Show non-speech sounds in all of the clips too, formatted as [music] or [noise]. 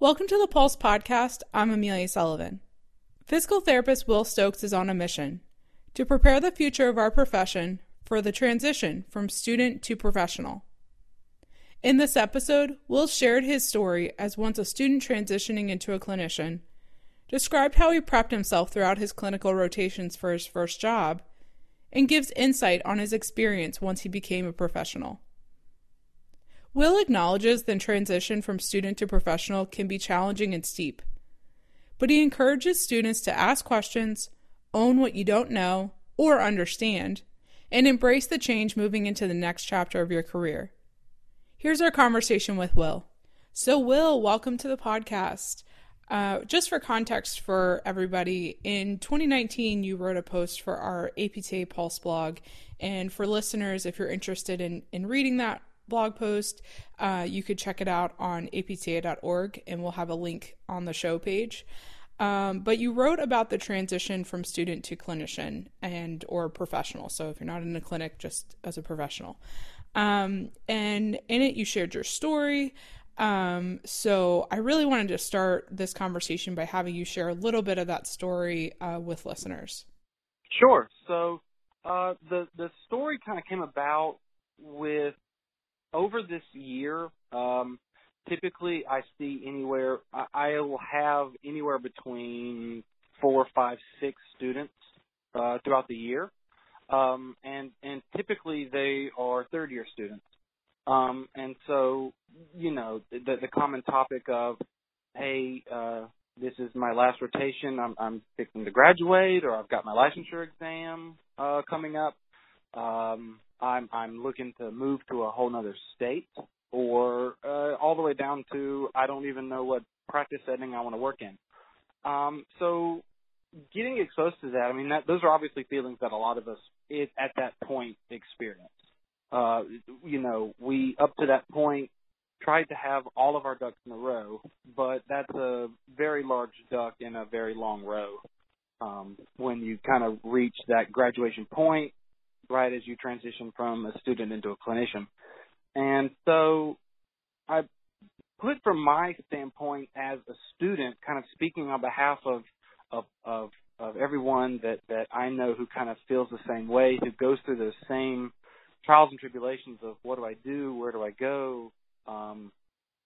Welcome to the Pulse Podcast. I'm Amelia Sullivan. Physical therapist Will Stokes is on a mission to prepare the future of our profession for the transition from student to professional. In this episode, Will shared his story as once a student transitioning into a clinician, described how he prepped himself throughout his clinical rotations for his first job, and gives insight on his experience once he became a professional. Will acknowledges the transition from student to professional can be challenging and steep, but he encourages students to ask questions, own what you don't know or understand, and embrace the change moving into the next chapter of your career. Here's our conversation with Will. So, Will, welcome to the podcast. Uh, just for context for everybody, in 2019, you wrote a post for our APTA Pulse blog. And for listeners, if you're interested in, in reading that blog post. Uh, you could check it out on apta.org, and we'll have a link on the show page. Um, but you wrote about the transition from student to clinician and or professional. So if you're not in a clinic, just as a professional. Um, and in it, you shared your story. Um, so I really wanted to start this conversation by having you share a little bit of that story uh, with listeners. Sure. So uh, the the story kind of came about with over this year, um, typically I see anywhere I, I will have anywhere between four, five, six students uh, throughout the year, um, and and typically they are third year students. Um, and so, you know, the, the common topic of, hey, uh, this is my last rotation. I'm, I'm fixing to graduate, or I've got my licensure exam uh, coming up. Um, I'm I'm looking to move to a whole other state, or uh, all the way down to I don't even know what practice setting I want to work in. Um, so getting exposed to that, I mean, that, those are obviously feelings that a lot of us it, at that point experience. Uh, you know, we up to that point tried to have all of our ducks in a row, but that's a very large duck in a very long row. Um, when you kind of reach that graduation point, right as you transition from a student into a clinician. And so I put from my standpoint as a student, kind of speaking on behalf of of of, of everyone that that I know who kind of feels the same way, who goes through the same trials and tribulations of what do I do, where do I go, um,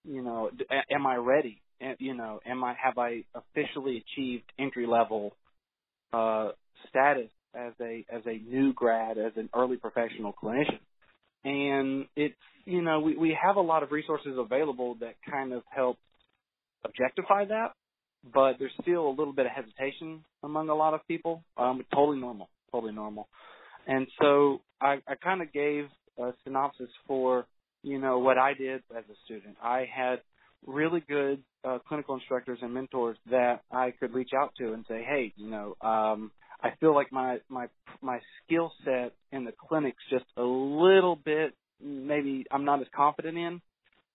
you know, am I ready? You know, am I have I officially achieved entry level uh, status as a as a new grad, as an early professional clinician. And it's you know we we have a lot of resources available that kind of help objectify that, but there's still a little bit of hesitation among a lot of people. Um, totally normal, totally normal. And so I, I kind of gave a synopsis for you know what I did as a student. I had really good uh, clinical instructors and mentors that I could reach out to and say, hey, you know, um, I feel like my my my skill set in the clinic's just a little bit maybe I'm not as confident in.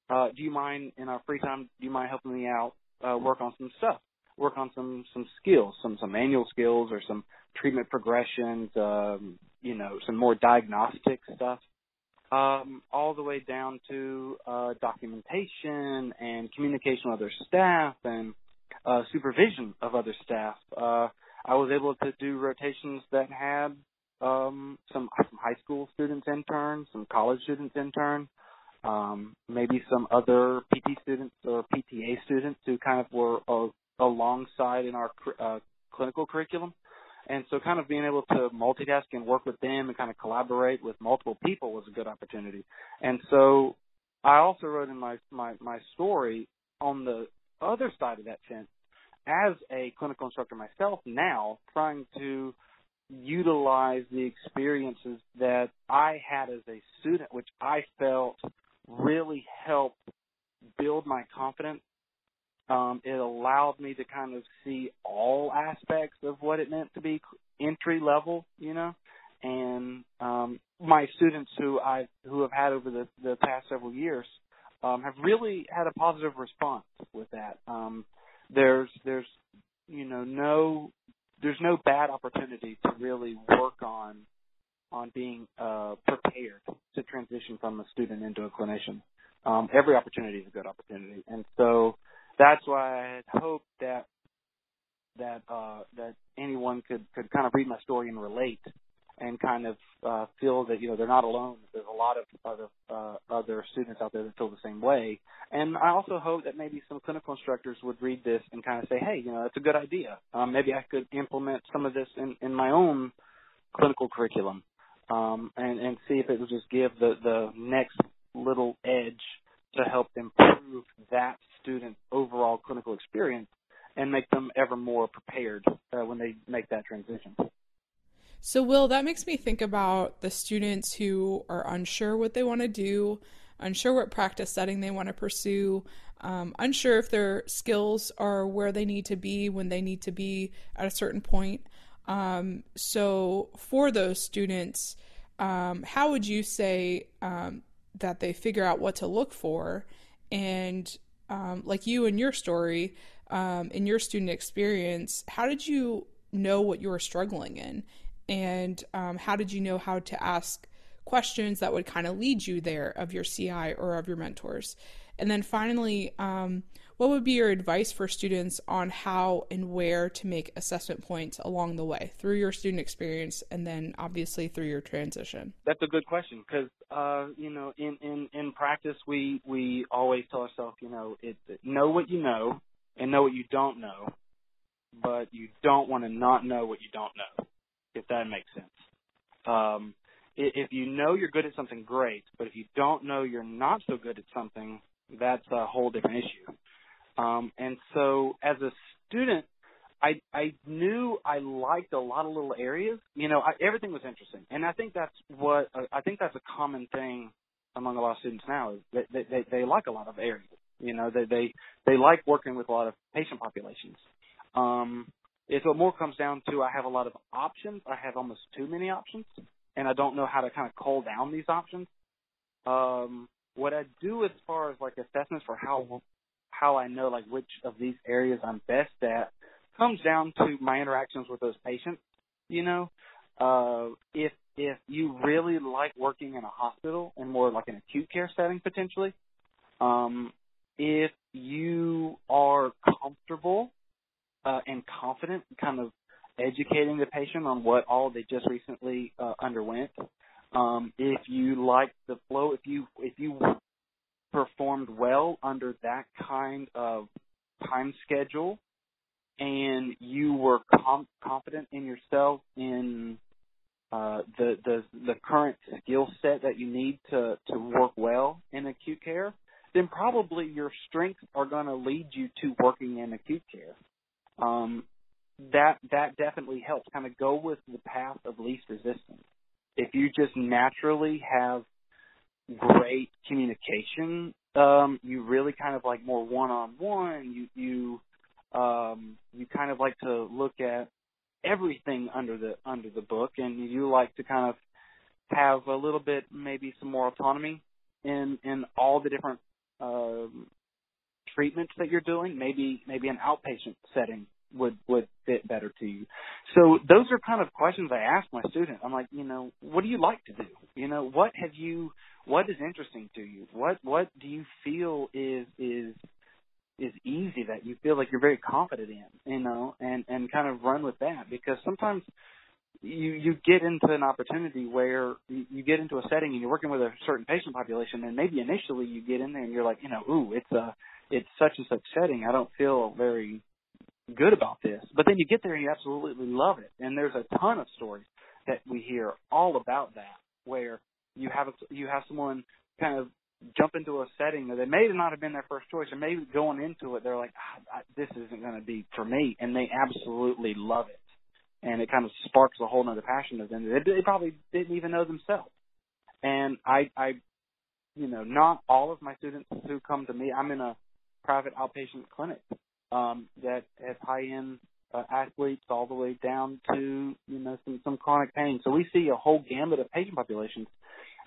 Uh, do you mind in our free time? Do you mind helping me out? Uh, work on some stuff. Work on some some skills, some some manual skills or some treatment progressions. Um, you know, some more diagnostic stuff. Um, all the way down to uh, documentation and communication with other staff and uh, supervision of other staff. Uh, I was able to do rotations that had um, some, some high school students intern, some college students intern, um, maybe some other PT students or PTA students who kind of were uh, alongside in our uh, clinical curriculum. And so kind of being able to multitask and work with them and kind of collaborate with multiple people was a good opportunity. And so I also wrote in my, my, my story on the other side of that fence as a clinical instructor myself now, trying to utilize the experiences that I had as a student, which I felt really helped build my confidence. Um, it allowed me to kind of see all aspects of what it meant to be entry level, you know, and um, my students who I who have had over the, the past several years um, have really had a positive response with that. Um, there's there's you know no there's no bad opportunity to really work on on being uh, prepared to transition from a student into a clinician. Um, every opportunity is a good opportunity, and so that's why I had hoped that that uh, that anyone could could kind of read my story and relate and kind of uh, feel that you know they're not alone. There's a lot of other uh, other students out there that feel the same way. And I also hope that maybe some clinical instructors would read this and kind of say, hey, you know, that's a good idea. Um, maybe I could implement some of this in, in my own clinical curriculum um, and and see if it would just give the the next little edge to help improve that student's overall clinical experience and make them ever more prepared uh, when they make that transition. So, Will, that makes me think about the students who are unsure what they want to do, unsure what practice setting they want to pursue, um, unsure if their skills are where they need to be when they need to be at a certain point. Um, so, for those students, um, how would you say um, that they figure out what to look for? And um, like you and your story, um, in your student experience, how did you know what you were struggling in? And um, how did you know how to ask questions that would kind of lead you there of your CI or of your mentors? And then finally, um, what would be your advice for students on how and where to make assessment points along the way through your student experience and then obviously through your transition? That's a good question because uh, you know in, in, in practice we we always tell ourselves you know it, know what you know and know what you don't know, but you don't want to not know what you don't know if that makes sense. Um, if you know you're good at something, great. But if you don't know you're not so good at something, that's a whole different issue. Um, and so, as a student, I I knew I liked a lot of little areas. You know, I, everything was interesting, and I think that's what uh, I think that's a common thing among a lot of students now is that they, they, they like a lot of areas. You know, they they they like working with a lot of patient populations. Um, it more comes down to I have a lot of options, I have almost too many options, and I don't know how to kind of cull down these options. Um, what I do as far as like assessments for how how I know like which of these areas I'm best at comes down to my interactions with those patients. You know, uh, if if you really like working in a hospital and more like an acute care setting potentially, um, if you are confident, kind of educating the patient on what all they just recently uh, underwent. Um, if you like the flow, if you if you performed well under that kind of time schedule, and you were com- confident in yourself in uh, the the the current skill set that you need to to work well in acute care, then probably your strengths are going to lead you to working in acute care um, that that definitely helps. Kind of go with the path of least resistance. If you just naturally have great communication, um, you really kind of like more one on one. You you um, you kind of like to look at everything under the under the book, and you like to kind of have a little bit maybe some more autonomy in in all the different um, treatments that you're doing, maybe maybe an outpatient setting would would fit better to you. So those are kind of questions I ask my students. I'm like, you know, what do you like to do? You know, what have you what is interesting to you? What what do you feel is is is easy that you feel like you're very confident in, you know, and and kind of run with that because sometimes you you get into an opportunity where you, get into a setting and you're working with a certain patient population and maybe initially you get in there and you're like, you know, ooh, it's a it's such and such setting. I don't feel very good about this. But then you get there and you absolutely love it. And there's a ton of stories that we hear all about that where you have a, you have someone kind of jump into a setting that they may not have been their first choice, or maybe going into it they're like, ah, this isn't going to be for me, and they absolutely love it, and it kind of sparks a whole other passion of them. They, they probably didn't even know themselves. And I, I, you know, not all of my students who come to me, I'm in a private outpatient clinic um, that has high end uh, athletes all the way down to you know some some chronic pain. So we see a whole gamut of patient populations,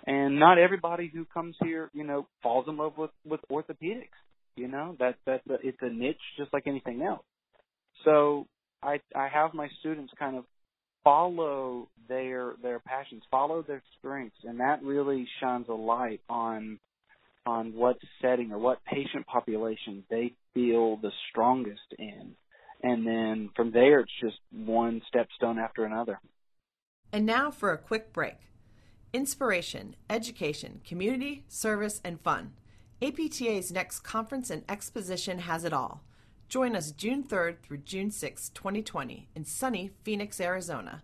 and not everybody who comes here you know falls in love with with orthopedics. You know that that's a, it's a niche just like anything else. So I I have my students kind of follow their their passions, follow their strengths, and that really shines a light on on what setting or what patient population they feel the strongest in. And then from there, it's just one stepstone after another. And now for a quick break. Inspiration, education, community, service, and fun. APTA's next conference and exposition has it all. Join us June 3rd through June 6, 2020 in sunny Phoenix, Arizona.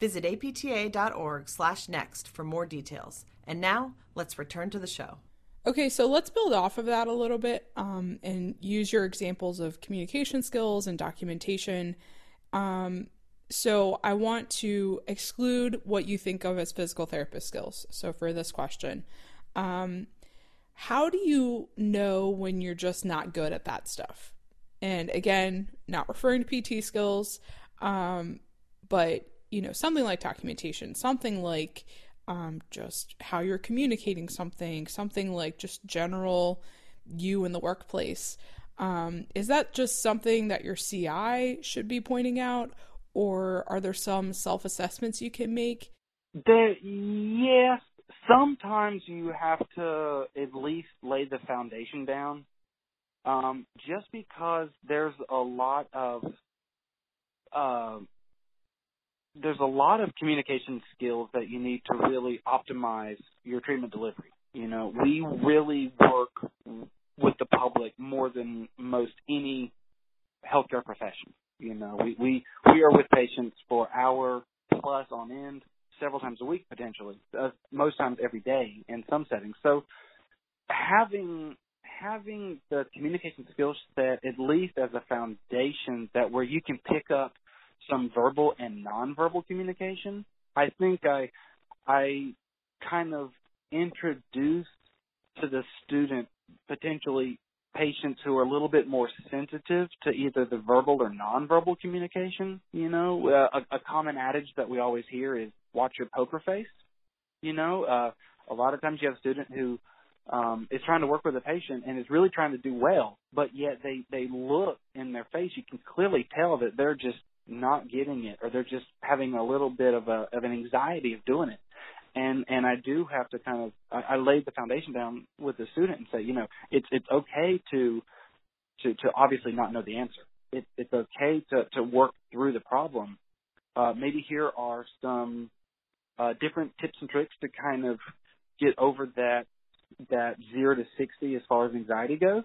Visit apta.org/next for more details. And now, let's return to the show. Okay, so let's build off of that a little bit um, and use your examples of communication skills and documentation. Um, so I want to exclude what you think of as physical therapist skills. So for this question, um, how do you know when you're just not good at that stuff? And again, not referring to PT skills, um, but you know something like documentation, something like um, just how you're communicating something, something like just general you in the workplace. Um, is that just something that your CI should be pointing out, or are there some self assessments you can make? There, yes. Sometimes you have to at least lay the foundation down, um, just because there's a lot of uh, there's a lot of communication skills that you need to really optimize your treatment delivery. You know, we really work with the public more than most any healthcare profession. You know, we we we are with patients for hour plus on end, several times a week potentially, uh, most times every day in some settings. So having having the communication skills set at least as a foundation that where you can pick up some verbal and nonverbal communication. I think I I kind of introduced to the student potentially patients who are a little bit more sensitive to either the verbal or nonverbal communication. You know, uh, a, a common adage that we always hear is "watch your poker face." You know, uh, a lot of times you have a student who um, is trying to work with a patient and is really trying to do well, but yet they they look in their face. You can clearly tell that they're just not getting it or they're just having a little bit of a of an anxiety of doing it and and I do have to kind of I, I laid the foundation down with the student and say you know it's it's okay to to to obviously not know the answer. It, it's okay to to work through the problem. Uh, maybe here are some uh, different tips and tricks to kind of get over that that zero to sixty as far as anxiety goes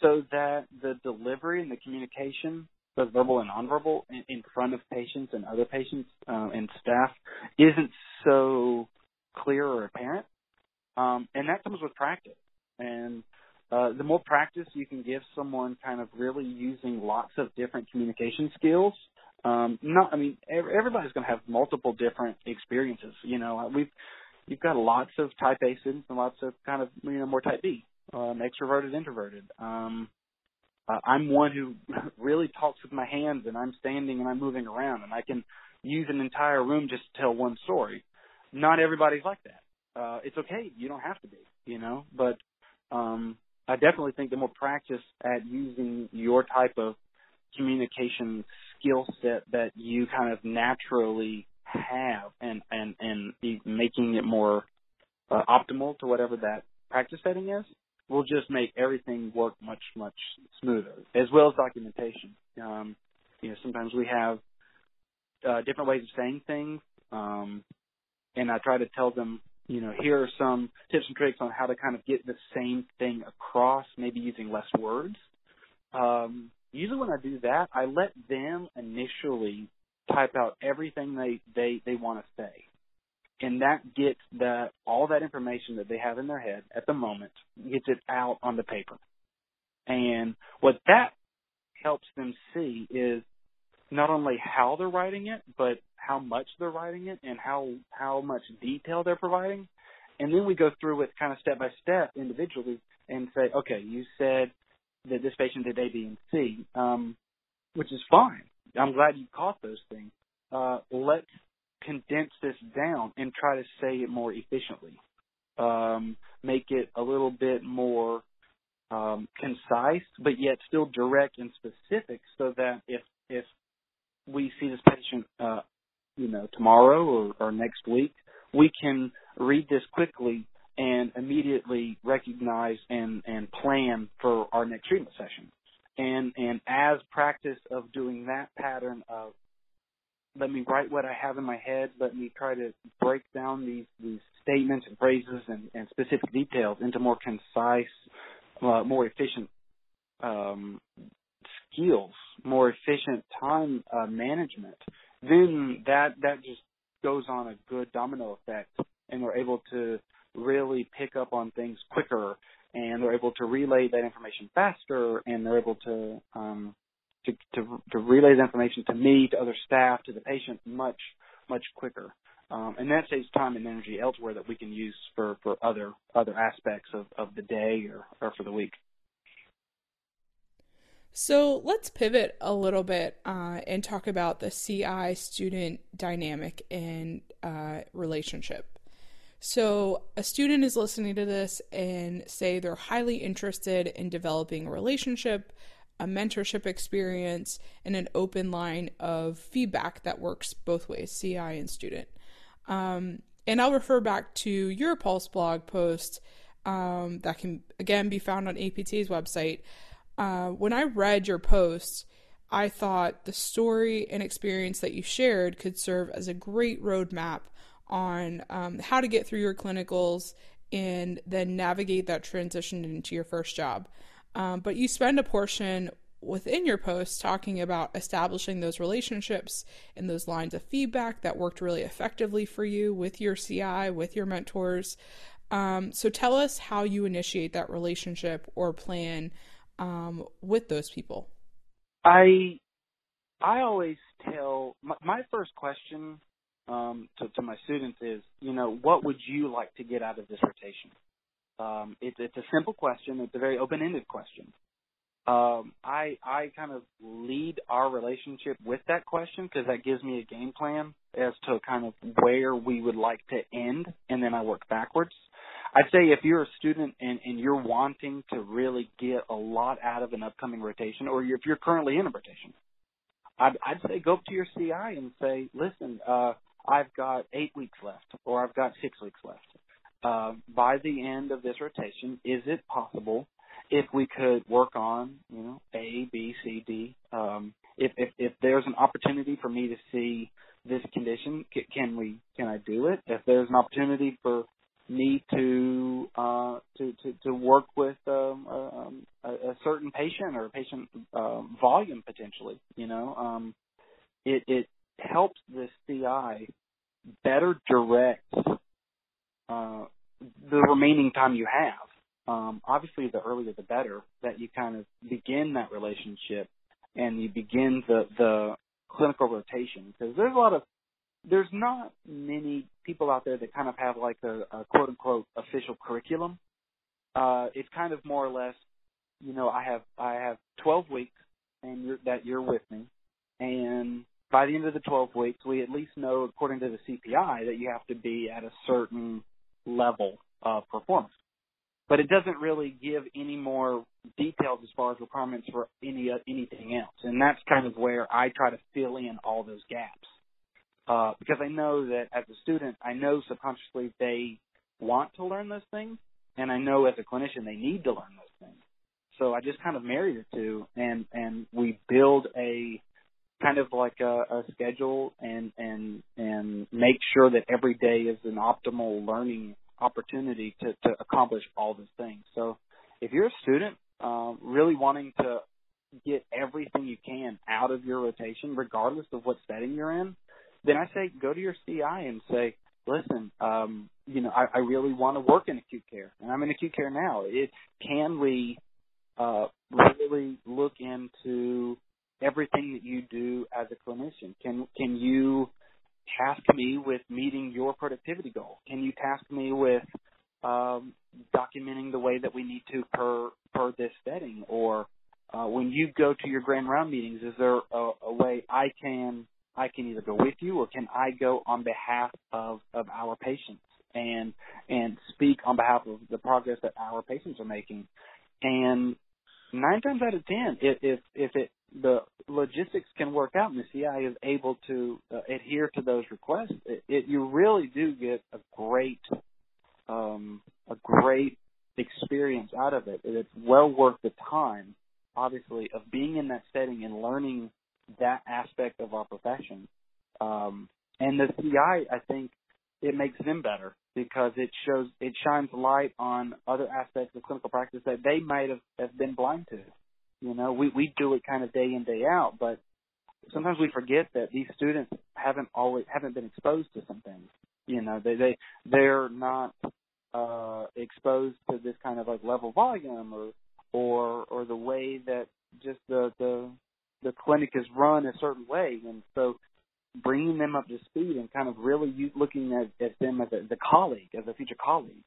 so that the delivery and the communication both verbal and nonverbal, in, in front of patients and other patients uh, and staff isn't so clear or apparent. Um, and that comes with practice. And uh, the more practice you can give someone kind of really using lots of different communication skills, um, not, I mean, everybody's going to have multiple different experiences. You know, we've, you've got lots of type A students and lots of kind of, you know, more type B, um, extroverted, introverted. Um, uh, I'm one who [laughs] really talks with my hands and I'm standing and I'm moving around and I can use an entire room just to tell one story. Not everybody's like that. Uh, it's okay. You don't have to be, you know, but, um, I definitely think the more practice at using your type of communication skill set that you kind of naturally have and, and, and making it more uh, optimal to whatever that practice setting is, will just make everything work much much smoother, as well as documentation. Um, you know, sometimes we have uh, different ways of saying things, um, and I try to tell them, you know, here are some tips and tricks on how to kind of get the same thing across, maybe using less words. Um, usually, when I do that, I let them initially type out everything they they they want to say and that gets that all that information that they have in their head at the moment gets it out on the paper. And what that helps them see is not only how they're writing it, but how much they're writing it and how how much detail they're providing. And then we go through it kind of step by step individually and say, okay, you said that this patient did A, B, and C, um, which is fine. I'm glad you caught those things. Uh, let's condense this down and try to say it more efficiently. Um, make it a little bit more um, concise, but yet still direct and specific, so that if if we see this patient, uh, you know, tomorrow or, or next week, we can read this quickly and immediately recognize and, and plan for our next treatment session. And, and as practice of doing that pattern of let me write what I have in my head, let me try to break down these, these statements and phrases and, and specific details into more concise, uh, more efficient um, skills, more efficient time uh, management, then that that just goes on a good domino effect, and we're able to really pick up on things quicker, and they're able to relay that information faster, and they're able to um, to, to, to relay the information to me, to other staff, to the patient much much quicker. Um, and that saves time and energy elsewhere that we can use for, for other other aspects of, of the day or, or for the week. So let's pivot a little bit uh, and talk about the CI student dynamic and uh, relationship. So, a student is listening to this and say they're highly interested in developing a relationship, a mentorship experience, and an open line of feedback that works both ways, CI and student. Um, and I'll refer back to your Pulse blog post um, that can again be found on APT's website uh, when I read your post, I thought the story and experience that you shared could serve as a great roadmap on um, how to get through your clinicals and then navigate that transition into your first job. Um, but you spend a portion within your post talking about establishing those relationships and those lines of feedback that worked really effectively for you with your CI, with your mentors. Um, so tell us how you initiate that relationship or plan um, with those people? I I always tell my, my first question um, to, to my students is, you know, what would you like to get out of this rotation? Um, it's it's a simple question. It's a very open-ended question. Um, I I kind of lead our relationship with that question because that gives me a game plan as to kind of where we would like to end, and then I work backwards. I'd say if you're a student and, and you're wanting to really get a lot out of an upcoming rotation, or if you're currently in a rotation, I'd, I'd say go up to your CI and say, listen, uh, I've got eight weeks left, or I've got six weeks left. Uh, by the end of this rotation, is it possible if we could work on, you know, A, B, C, D? Um, if, if if there's an opportunity for me to see this condition, can we can I do it? If there's an opportunity for me to uh, to, to to work with um, um, a, a certain patient or a patient uh, volume potentially. You know, um, it it helps the CI better direct uh, the remaining time you have. Um, obviously, the earlier the better that you kind of begin that relationship and you begin the the clinical rotation because there's a lot of there's not many people out there that kind of have like a, a quote unquote official curriculum. Uh, it's kind of more or less, you know, I have I have 12 weeks and you're, that you're with me, and by the end of the 12 weeks, we at least know, according to the CPI, that you have to be at a certain level of performance. But it doesn't really give any more details as far as requirements for any uh, anything else, and that's kind of where I try to fill in all those gaps uh, because I know that as a student, I know subconsciously they want to learn those things, and I know as a clinician they need to learn those things. So I just kind of marry the two, and and we build a kind of like a, a schedule and and and make sure that every day is an optimal learning opportunity to to accomplish all those things. So if you're a student um, really wanting to get everything you can out of your rotation, regardless of what setting you're in, then I say go to your CI and say, listen, um, you know, I, I really want to work in acute care, and I'm in acute care now. It can we uh, really look into everything that you do as a clinician? Can can you task me with meeting your productivity goal? Can you task me with um, documenting the way that we need to per per this setting? Or uh, when you go to your grand round meetings, is there a, a way I can I can either go with you or can I go on behalf of, of our patients and and speak on behalf of the progress that our patients are making. And nine times out of ten, if if, if it the logistics can work out and the CI is able to uh, adhere to those requests, it, it, you really do get a great um, a great experience out of it. It's well worth the time, obviously, of being in that setting and learning that aspect of our profession. Um, and the CI, I think, it makes them better because it shows it shines light on other aspects of clinical practice that they might have, have been blind to. You know, we we do it kind of day in day out, but sometimes we forget that these students haven't always haven't been exposed to some things. You know, they they they're not uh exposed to this kind of like level volume or or or the way that just the the the clinic is run a certain way and so bringing them up to speed and kind of really looking at, at them as a, a colleague as a future colleague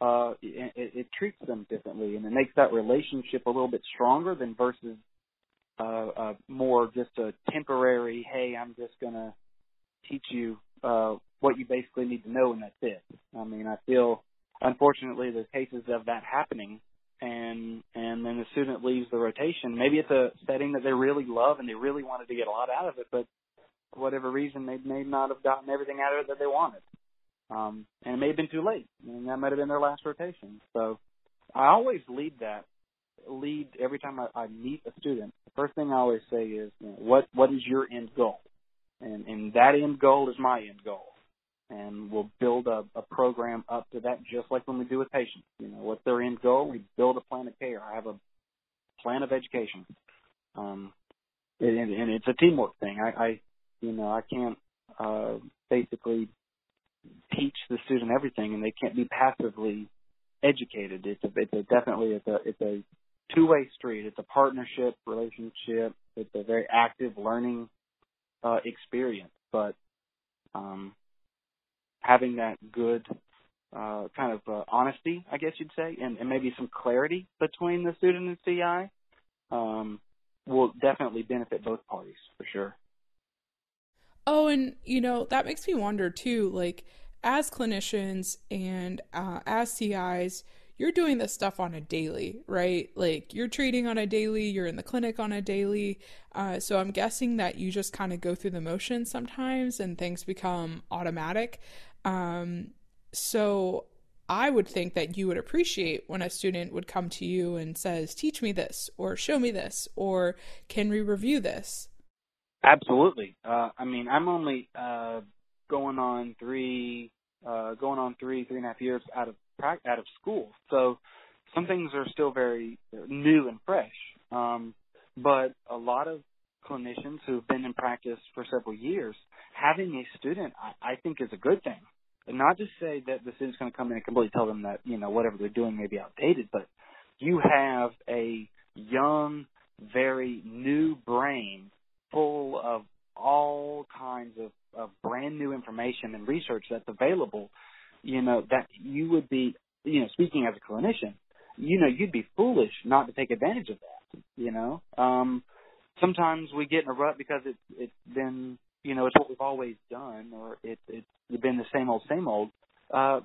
uh it, it treats them differently and it makes that relationship a little bit stronger than versus uh, uh more just a temporary hey i'm just to teach you uh what you basically need to know and that's it. I mean i feel unfortunately there's cases of that happening and and then the student leaves the rotation maybe it's a setting that they really love and they really wanted to get a lot out of it but for whatever reason they may not have gotten everything out of it that they wanted um and it may have been too late and that might have been their last rotation so i always lead that lead every time i, I meet a student the first thing i always say is you know, what what is your end goal and and that end goal is my end goal and we'll build a, a program up to that, just like when we do with patients. You know, what's their end goal? We build a plan of care. I have a plan of education, um, and, and it's a teamwork thing. I, I, you know, I can't uh, basically teach the student everything, and they can't be passively educated. It's a, it's a definitely it's a it's a two way street. It's a partnership relationship. It's a very active learning uh, experience, but um, having that good uh, kind of uh, honesty, I guess you'd say, and, and maybe some clarity between the student and CI um, will definitely benefit both parties for sure. Oh, and you know that makes me wonder too. Like as clinicians and uh, as CIs, you're doing this stuff on a daily, right? Like you're treating on a daily, you're in the clinic on a daily. Uh, so I'm guessing that you just kind of go through the motions sometimes and things become automatic. Um, so I would think that you would appreciate when a student would come to you and says, "Teach me this," or "Show me this," or "Can we review this?" Absolutely. Uh, I mean, I'm only uh, going on three, uh, going on three, three and a half years out of out of school, so some things are still very new and fresh. Um, but a lot of clinicians who've been in practice for several years, having a student, I, I think, is a good thing. And not to say that the student's going to come in and completely tell them that you know whatever they're doing may be outdated, but you have a young, very new brain full of all kinds of, of brand new information and research that's available. You know that you would be, you know, speaking as a clinician, you know, you'd be foolish not to take advantage of that. You know, um, sometimes we get in a rut because it's it's been you know it's what we've always done or it it's been the same old same old uh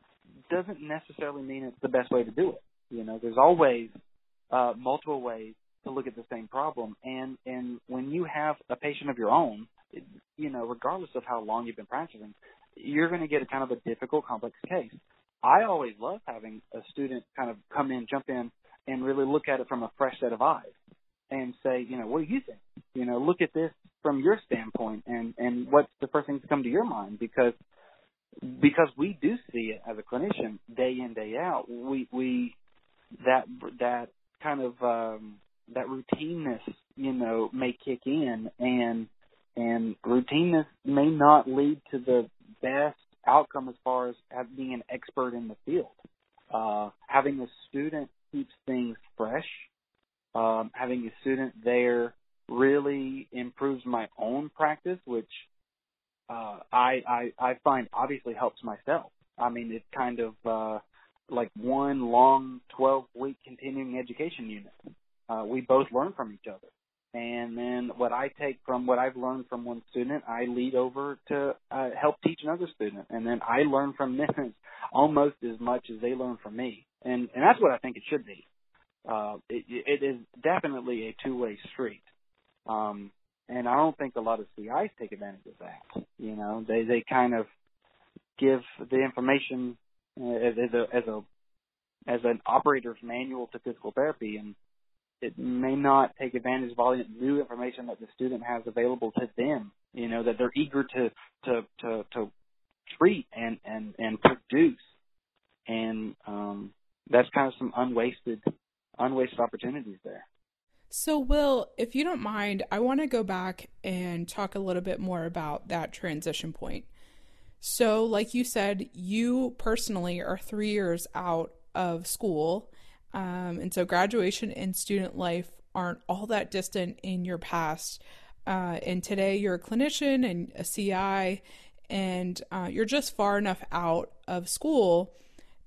doesn't necessarily mean it's the best way to do it you know there's always uh multiple ways to look at the same problem. And and when you have a patient of your own you know regardless of how long you've been practicing you're going to get a kind of a difficult complex case. I always love having a student kind of come in jump in and really look at it from a fresh set of eyes and say, you know, what do you think? You know, look at this from your standpoint and and what's the first thing to come to your mind? Because because we do see it as a clinician day in day out. We we that that kind of um that routineness you know may kick in and and routineness may not lead to the best outcome as far as being an expert in the field uh having a student keeps things fresh um, having a student there really improves my own practice, which uh, I, I I find obviously helps myself. I mean, it's kind of uh, like one long 12 week continuing education unit. Uh, we both learn from each other. And then what I take from what I've learned from one student, I lead over to uh, help teach another student. And then I learn from them [laughs] almost as much as they learn from me. And, and that's what I think it should be uh, it, it is definitely a two-way street. Um, and I don't think a lot of CIs take advantage of that. You know, they they kind of give the information uh, as, as a as a as an operator's manual to physical therapy, and it may not take advantage of all the new information that the student has available to them. You know that they're eager to to to, to treat and and and produce, and um, that's kind of some unwasted unwasted opportunities there. So, Will, if you don't mind, I want to go back and talk a little bit more about that transition point. So, like you said, you personally are three years out of school. Um, and so, graduation and student life aren't all that distant in your past. Uh, and today, you're a clinician and a CI, and uh, you're just far enough out of school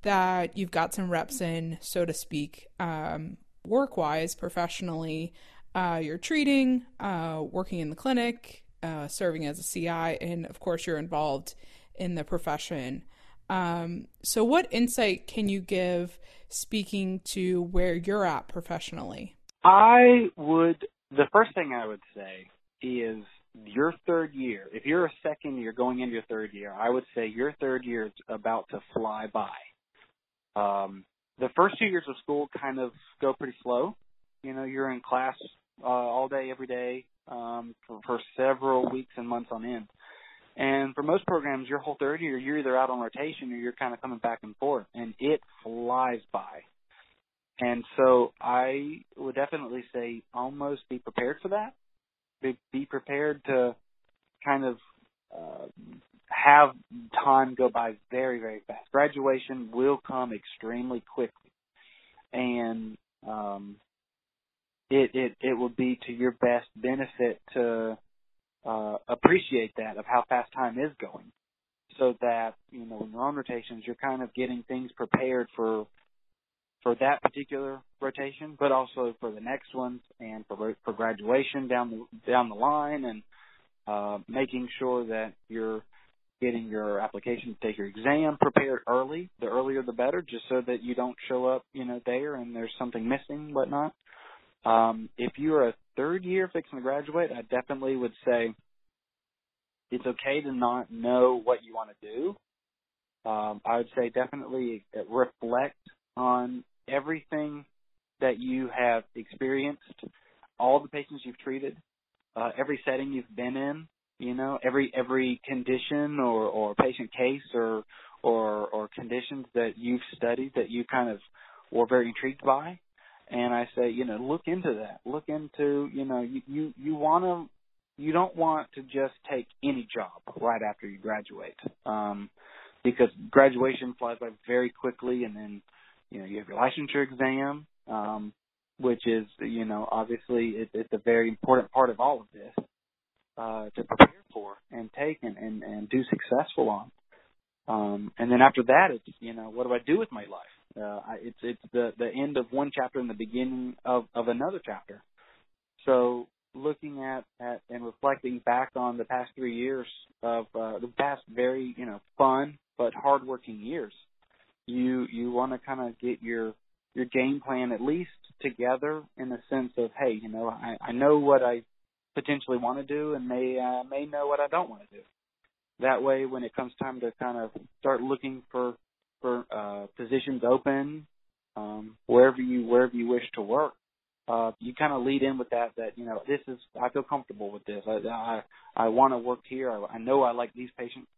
that you've got some reps in, so to speak, um, work wise, professionally, uh, you're treating, uh, working in the clinic, uh, serving as a CI, and of course, you're involved in the profession. Um, so, what insight can you give speaking to where you're at professionally? I would, the first thing I would say is your third year. If you're a second year going into your third year, I would say your third year is about to fly by. Um, the first two years of school kind of go pretty slow. You know, you're in class uh, all day, every day, um, for, for several weeks and months on end. And for most programs, your whole third year, you're either out on rotation or you're kind of coming back and forth, and it flies by. And so I would definitely say almost be prepared for that. Be, be prepared to kind of uh, have time go by very, very fast. Graduation will come extremely quickly, and um, it it it will be to your best benefit to uh, appreciate that of how fast time is going, so that you know when you're on rotations, you're kind of getting things prepared for for that particular rotation, but also for the next ones and for for graduation down the down the line and uh, making sure that you're getting your application to take your exam prepared early. The earlier the better, just so that you don't show up, you know, there and there's something missing, whatnot. Um, if you're a third year fixing to graduate, I definitely would say it's okay to not know what you want to do. Um, I would say definitely reflect on everything that you have experienced, all the patients you've treated, uh, every setting you've been in, you know, every every condition or or patient case or or or conditions that you've studied that you kind of were very intrigued by. And I say, you know, look into that. Look into, you know, you you you want to you don't want to just take any job right after you graduate. Um because graduation flies by very quickly and then you know, you have your licensure exam um which is, you know, obviously it, it's a very important part of all of this uh, to prepare for and take and, and, and do successful on. Um, and then after that, it's you know, what do I do with my life? Uh, it's it's the the end of one chapter and the beginning of of another chapter. So looking at at and reflecting back on the past three years of uh, the past very you know fun but hardworking years, you you want to kind of get your your game plan at least together in the sense of hey you know I I know what I potentially want to do and may uh, may know what I don't want to do. That way, when it comes time to kind of start looking for for uh, positions open um, wherever you wherever you wish to work, uh, you kind of lead in with that that you know this is I feel comfortable with this. I I, I want to work here. I, I know I like these patients.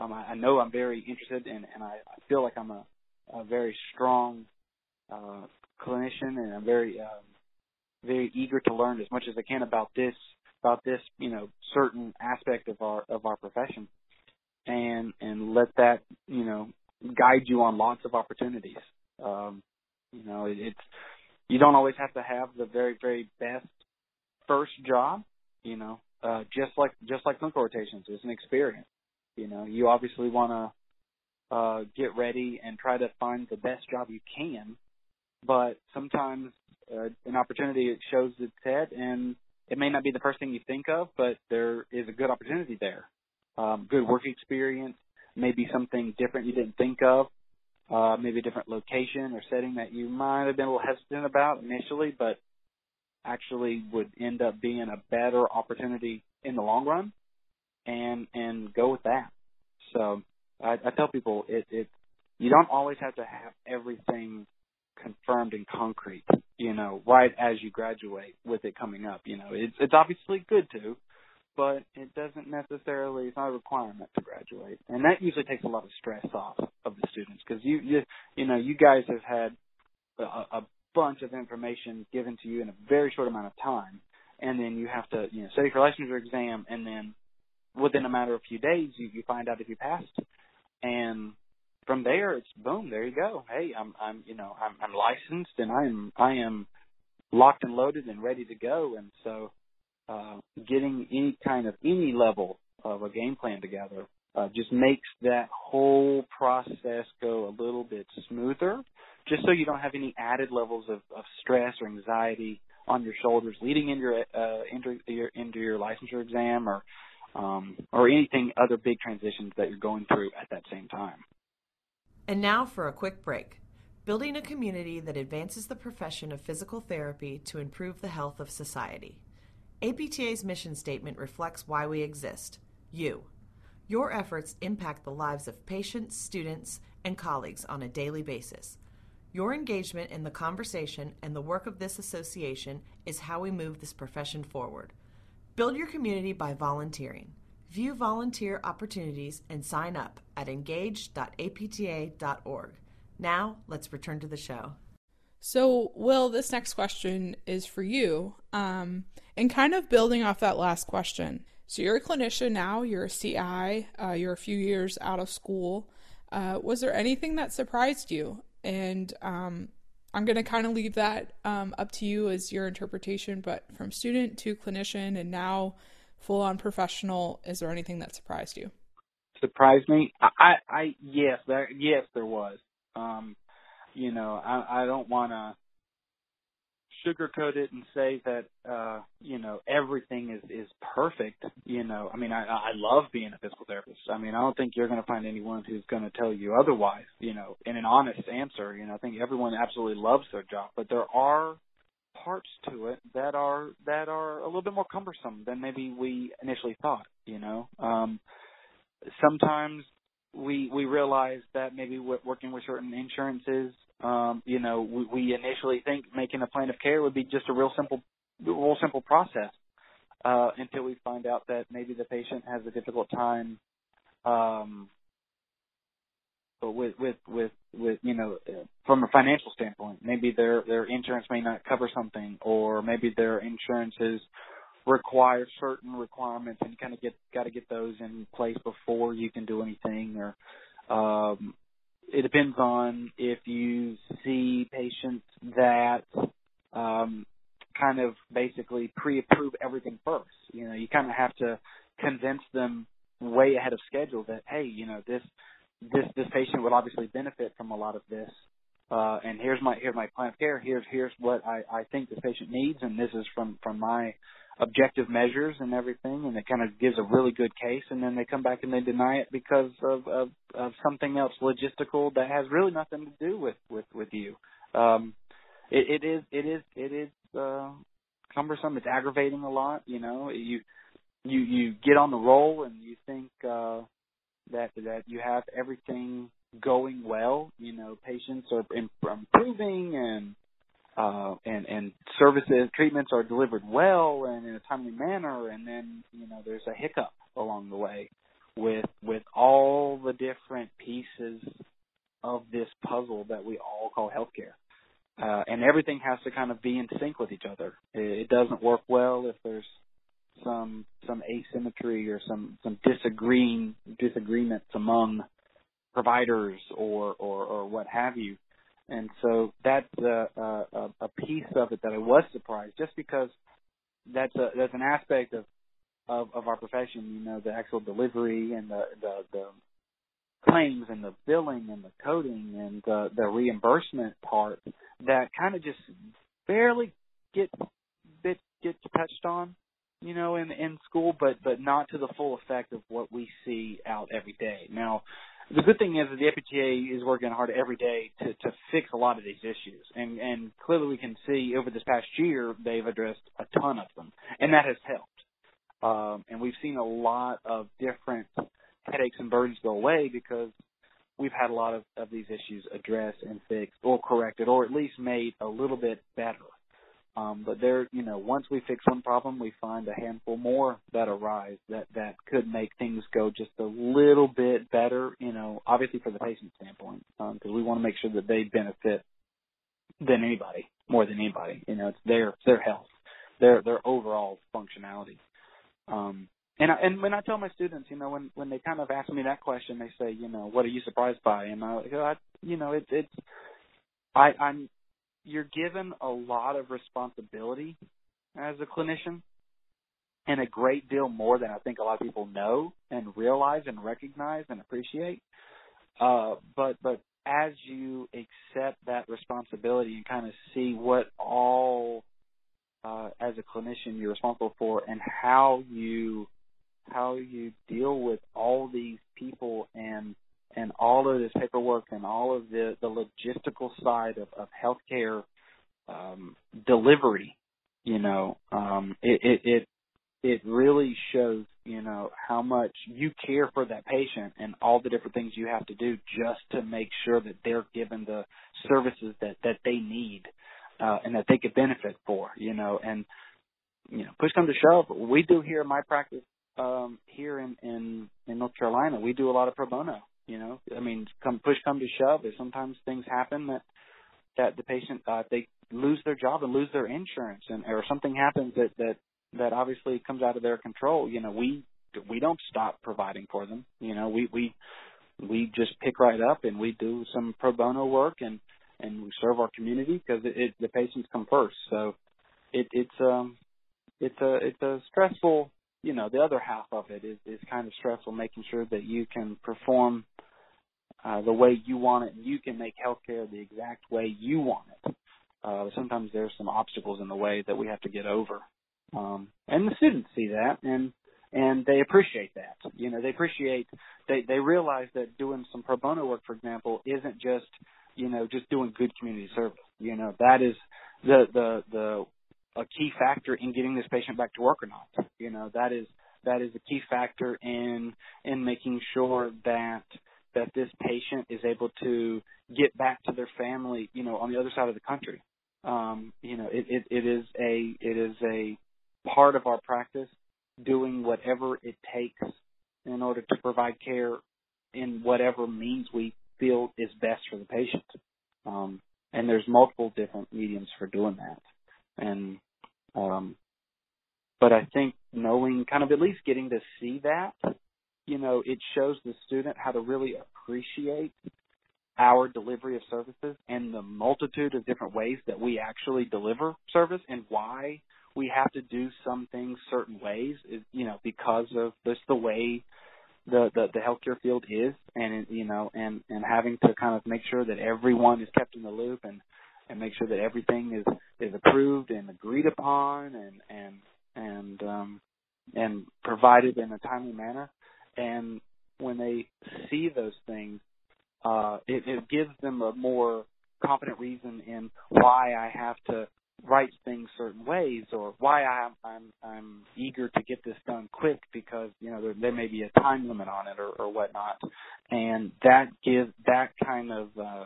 Um, I, I know I'm very interested in, and I, I feel like I'm a, a very strong uh, clinician, and I'm very um, very eager to learn as much as I can about this about this you know certain aspect of our of our profession, and and let that you know guide you on lots of opportunities. Um, you know, it, it's you don't always have to have the very very best first job. You know, uh, just like just like clinical rotations, it's an experience. You know, you obviously want to uh, get ready and try to find the best job you can, but sometimes uh, an opportunity shows its head, and it may not be the first thing you think of, but there is a good opportunity there. Um, good work experience, maybe something different you didn't think of, uh, maybe a different location or setting that you might have been a little hesitant about initially, but actually would end up being a better opportunity in the long run, and and go with that. So I, I tell people it, it you don't always have to have everything confirmed and concrete, you know, right as you graduate with it coming up. You know, it's it's obviously good to, but it doesn't necessarily it's not a requirement to graduate, and that usually takes a lot of stress off of the students because you you you know you guys have had a, a bunch of information given to you in a very short amount of time, and then you have to you know study for licensure exam, and then within a matter of a few days you you find out if you passed, and from there it's boom there you go. Hey I'm I'm you know I'm I'm licensed and I am I am locked and loaded and ready to go. And so uh, getting any kind of any level of a game plan together uh, just makes that whole process go a little bit smoother, just so you don't have any added levels of, of stress or anxiety on your shoulders leading into your uh, into your into your licensure exam or um, or anything other big transitions that you're going through at that same time. And now for a quick break. Building a community that advances the profession of physical therapy to improve the health of society. APTA's mission statement reflects why we exist you. Your efforts impact the lives of patients, students, and colleagues on a daily basis. Your engagement in the conversation and the work of this association is how we move this profession forward. Build your community by volunteering. View volunteer opportunities and sign up at engage.apta.org. Now, let's return to the show. So, Will, this next question is for you. Um, and kind of building off that last question. So, you're a clinician now, you're a CI, uh, you're a few years out of school. Uh, was there anything that surprised you? And um, I'm going to kind of leave that um, up to you as your interpretation, but from student to clinician and now full on professional, is there anything that surprised you? Surprised me? I, I, yes, there, yes, there was. Um, you know, I, I don't want to sugarcoat it and say that uh you know everything is is perfect you know. I mean i i love being a physical therapist. I mean i don't think you're going to find anyone who's going to tell you otherwise you know in an honest answer you know. I think everyone absolutely loves their job but there are parts to it that are that are a little bit more cumbersome than maybe we initially thought you know. Um sometimes we we realize that maybe working with certain insurances, um, you know, we, we initially think making a plan of care would be just a real simple, real simple process, uh, until we find out that maybe the patient has a difficult time, um, with with with with you know from a financial standpoint. Maybe their their insurance may not cover something or maybe their insurance is require certain requirements and kind of get got to get those in place before you can do anything or um it depends on if you see patients that um kind of basically pre-approve everything first. You know you kind of have to convince them way ahead of schedule that hey you know this this this patient would obviously benefit from a lot of this uh and here's my here's my plan of care. Here's here's what i i think this patient needs and this is from from my objective measures and everything, and it kind of gives a really good case, and then they come back and they deny it because of of, of something else logistical that has really nothing to do with with with you. Um, it, it is it is it is uh, cumbersome. It's aggravating a lot. You know, you you you get on the roll and you think uh, that that you have everything going well. You know, patients are improving and uh, and and services treatments are delivered well and in a timely manner, and then you know there's a hiccup along the way with with all the different pieces of this puzzle that we all call healthcare. Uh, and everything has to kind of be in sync with each other. It, doesn't work well if there's some some asymmetry or some some disagreeing disagreements among providers or or, or what have you and so that's a, a, a piece of it that I was surprised, just because that's a that's an aspect of of, of our profession. You know, the actual delivery and the the, the claims and the billing and the coding and the, the reimbursement part that kind of just barely get bit gets touched on you know in in school but but not to the full effect of what we see out every day now the good thing is that the APTA is working hard every day to, to fix a lot of these issues, and and clearly we can see over this past year they've addressed a ton of them, and that has helped. Um, and we've seen a lot of different headaches and burdens go away because we've had a lot of, of these issues addressed and fixed or corrected or at least made a little bit better. Um, but there, you know, once we fix one problem, we find a handful more that arise that that could make things go just a little bit better. You know, obviously for the patient standpoint, because um, we want to make sure that they benefit than anybody, more than anybody. You know, it's their their health, their their overall functionality. Um, and I, and when I tell my students, you know, when when they kind of ask me that question, they say, you know, what are you surprised by? And I, I you know, it, it's I I'm you're given a lot of responsibility as a clinician and a great deal more than I think a lot of people know and realize and recognize and appreciate. Uh, but but as you accept that responsibility and kind of see what all uh, as a clinician you're responsible for and how you how you deal with all these people and and all of this paperwork and all of the the logistical side of, of healthcare um, delivery, you know, um, it, it it it really shows you know how much you care for that patient and all the different things you have to do just to make sure that they're given the services that that they need uh, and that they could benefit for you know and you know push come to shove we do here in my practice um here in in in North Carolina we do a lot of pro bono you know i mean come push come to shove is sometimes things happen that that the patient uh they lose their job and lose their insurance and or something happens that that that obviously comes out of their control, you know, we we don't stop providing for them. You know, we we we just pick right up and we do some pro bono work and and we serve our community because it, it the patients come first. So it it's um it's a it's a stressful you know the other half of it is is kind of stressful making sure that you can perform uh, the way you want it and you can make healthcare the exact way you want it. Uh, sometimes there's some obstacles in the way that we have to get over um, and the students see that and and they appreciate that. You know, they appreciate they they realize that doing some pro bono work, for example, isn't just you know just doing good community service. You know, that is the the the a key factor in getting this patient back to work or not. You know, that is that is a key factor in in making sure that that this patient is able to get back to their family, you know, on the other side of the country. Um, you know, it, it, it is a it is a part of our practice doing whatever it takes in order to provide care in whatever means we feel is best for the patient. Um, and there's multiple different mediums for doing that. And um, but I think knowing kind of at least getting to see that, you know, it shows the student how to really appreciate our delivery of services and the multitude of different ways that we actually deliver service and why we have to do some things certain ways, is you know, because of just the way the, the the healthcare field is, and you know, and and having to kind of make sure that everyone is kept in the loop and and make sure that everything is is approved and agreed upon and and and um and provided in a timely manner. And when they see those things, uh, it, it gives them a more confident reason in why I have to write things certain ways or why I'm I'm I'm eager to get this done quick because you know there, there may be a time limit on it or, or whatnot, and that gives that kind of uh,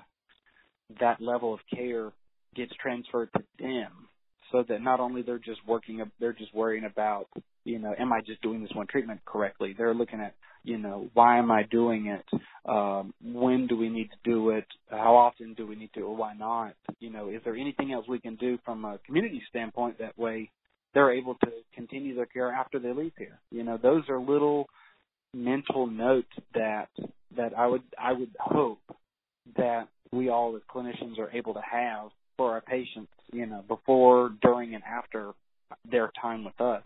that level of care gets transferred to them so that not only they're just working they're just worrying about you know am I just doing this one treatment correctly they're looking at you know, why am I doing it? Um, when do we need to do it? How often do we need to, or why not? You know, is there anything else we can do from a community standpoint that way they're able to continue their care after they leave here? You know, those are little mental notes that that I would I would hope that we all as clinicians are able to have for our patients, you know, before, during, and after their time with us,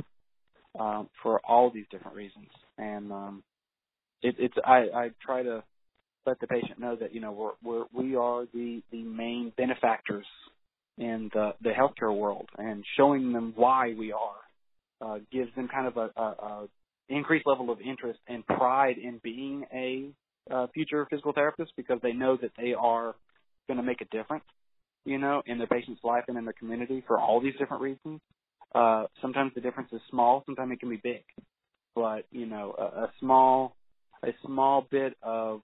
um, for all these different reasons. And um, it, it's I, I try to let the patient know that you know we're, we're we are the the main benefactors in the the healthcare world, and showing them why we are uh, gives them kind of a, a, a increased level of interest and pride in being a uh, future physical therapists because they know that they are going to make a difference, you know, in their patient's life and in their community for all these different reasons. Uh, sometimes the difference is small, sometimes it can be big, but you know, a, a small a small bit of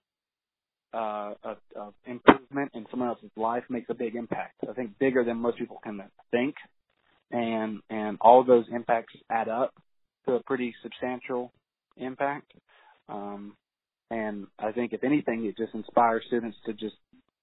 uh, a, a improvement in someone else's life makes a big impact. I think bigger than most people can think, and and all those impacts add up to a pretty substantial impact. Um, and I think if anything, it just inspires students to just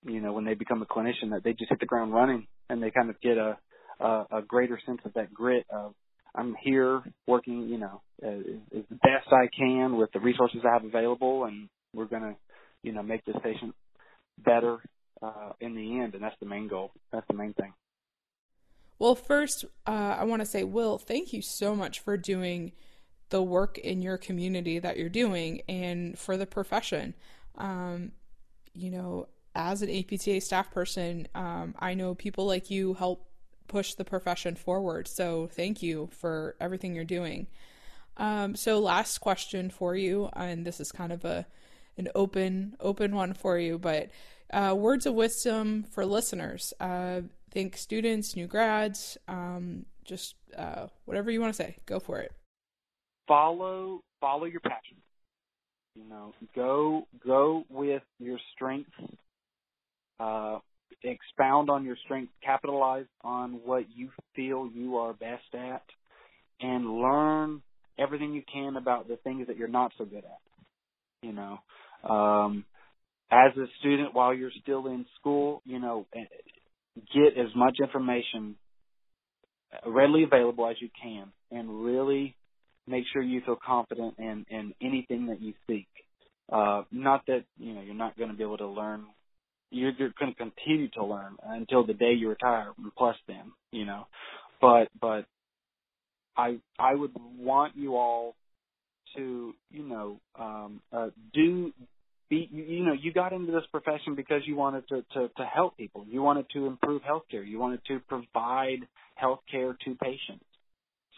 you know when they become a clinician that they just hit the ground running and they kind of get a a, a greater sense of that grit of I'm here working, you know, as, as the best I can with the resources I have available, and we're gonna, you know, make this patient better uh, in the end, and that's the main goal. That's the main thing. Well, first, uh, I want to say, Will, thank you so much for doing the work in your community that you're doing and for the profession. Um, you know, as an APTA staff person, um, I know people like you help push the profession forward. So thank you for everything you're doing. Um, so last question for you, and this is kind of a an open open one for you, but uh, words of wisdom for listeners. Uh, think students, new grads, um, just uh, whatever you want to say. Go for it. Follow follow your passion. You know, go go with your strengths. Uh, expound on your strengths, capitalize on what you feel you are best at, and learn everything you can about the things that you're not so good at. You know, um, as a student while you're still in school, you know, eh, get as much information readily available as you can, and really make sure you feel confident in in anything that you seek. Uh, not that you know you're not going to be able to learn you're, you're going to continue to learn until the day you retire, plus then, you know. But but I I would want you all to you know um, uh, do be you, you know you got into this profession because you wanted to, to to help people. You wanted to improve healthcare. You wanted to provide healthcare to patients.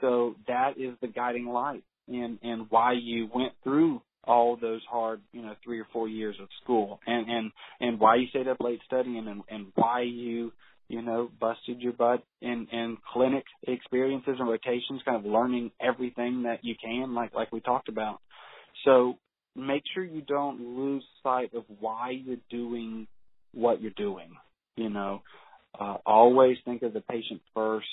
So that is the guiding light and and why you went through all those hard, you know, three or four years of school, and and and why you stayed up late studying, and and why you, you know, busted your butt in in clinic experiences and rotations, kind of learning everything that you can, like like we talked about. So make sure you don't lose sight of why you're doing what you're doing. You know, uh, always think of the patient first.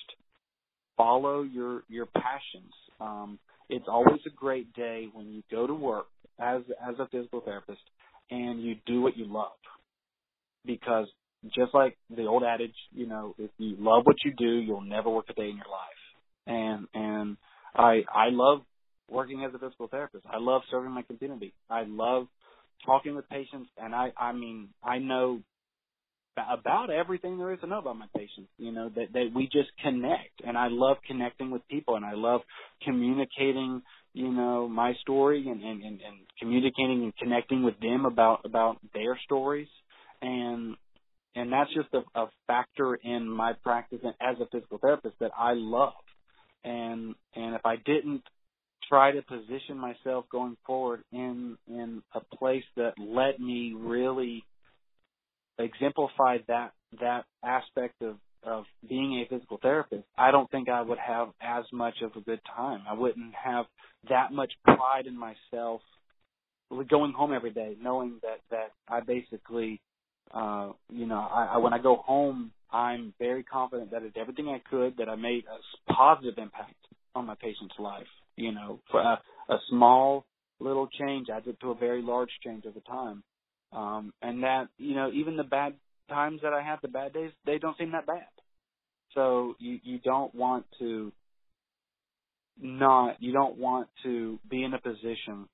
Follow your your passions. Um, it's always a great day when you go to work as as a physical therapist and you do what you love because just like the old adage, you know, if you love what you do, you'll never work a day in your life. And and I I love working as a physical therapist. I love serving my community. I love talking with patients and I I mean, I know about everything there is to know about my patients. You know that that we just connect, and I love connecting with people, and I love communicating. You know my story and and and, and communicating and connecting with them about about their stories, and and that's just a, a factor in my practice and as a physical therapist that I love. And and if I didn't try to position myself going forward in in a place that let me really exemplified that that aspect of of being a physical therapist, I don't think I would have as much of a good time. I wouldn't have that much pride in myself going home every day knowing that that I basically uh you know I, I when I go home I'm very confident that I did everything I could that I made a positive impact on my patient's life you know for a, a small little change adds up to a very large change over time um, and that, you know, even the bad times that I have, the bad days, they don't seem that bad. So you, you don't want to not, you don't want to be in a position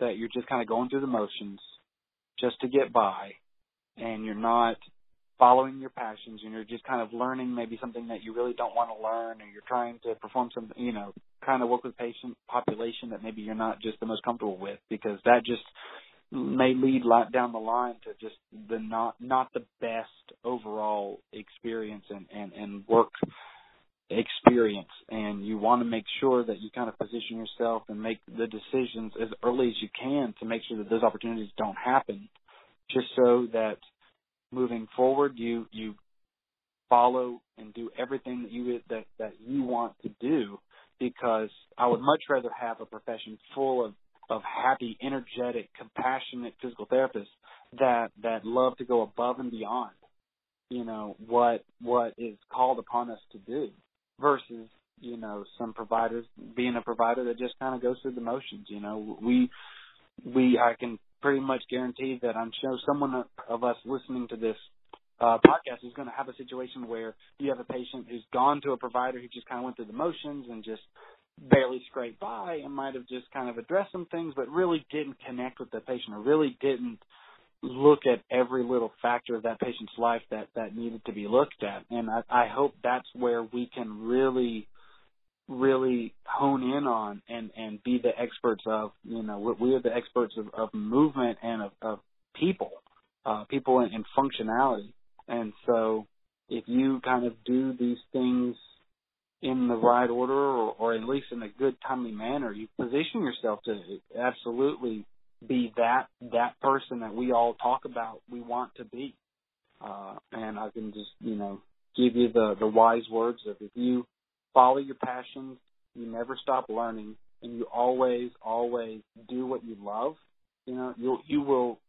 that you're just kind of going through the motions just to get by and you're not following your passions and you're just kind of learning maybe something that you really don't want to learn or you're trying to perform something, you know, kind of work with patient population that maybe you're not just the most comfortable with because that just may lead down the line to just the not not the best overall experience and and, and work experience. And you want to make sure that you kind of position yourself and make the decisions as early as you can to make sure that those opportunities don't happen just so that moving forward you you follow and do everything that you that that you want to do. Because I would much rather have a profession full of of happy, energetic, compassionate physical therapists that that love to go above and beyond, you know, what what is called upon us to do versus, you know, some providers being a provider that just kind of goes through the motions, you know. We we I can pretty much guarantee that I'm sure someone of us listening to this uh, podcast is going to have a situation where you have a patient who's gone to a provider who just kind of went through the motions and just barely scraped by and might have just kind of addressed some things, but really didn't connect with the patient or really didn't look at every little factor of that patient's life that that needed to be looked at. And I, I hope that's where we can really really hone in on and and be the experts of you know we are the experts of, of movement and of, of people uh people and, and functionality and so if you kind of do these things in the right order or, or at least in a good timely manner, you position yourself to absolutely be that that person that we all talk about we want to be. Uh, and I can just, you know, give you the, the wise words of if you follow your passions, you never stop learning, and you always, always do what you love, you know, you you will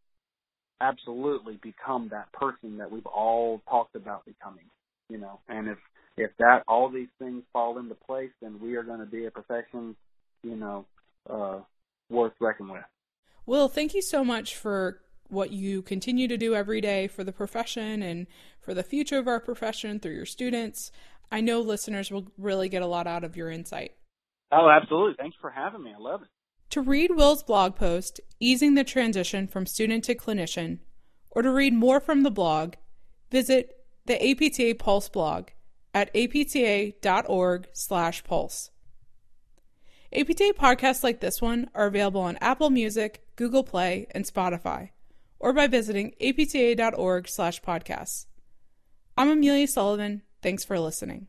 absolutely become that person that we've all talked about becoming, you know. And if if that all these things fall into place, then we are going to be a profession, you know, uh, worth reckoning with. Will, thank you so much for what you continue to do every day for the profession and for the future of our profession through your students. I know listeners will really get a lot out of your insight. Oh, absolutely. Thanks for having me. I love it. To read Will's blog post, Easing the Transition from Student to Clinician, or to read more from the blog, visit the APTA Pulse blog at apta.org/pulse. APTA podcasts like this one are available on Apple Music, Google Play, and Spotify, or by visiting apta.org/podcasts. I'm Amelia Sullivan. Thanks for listening.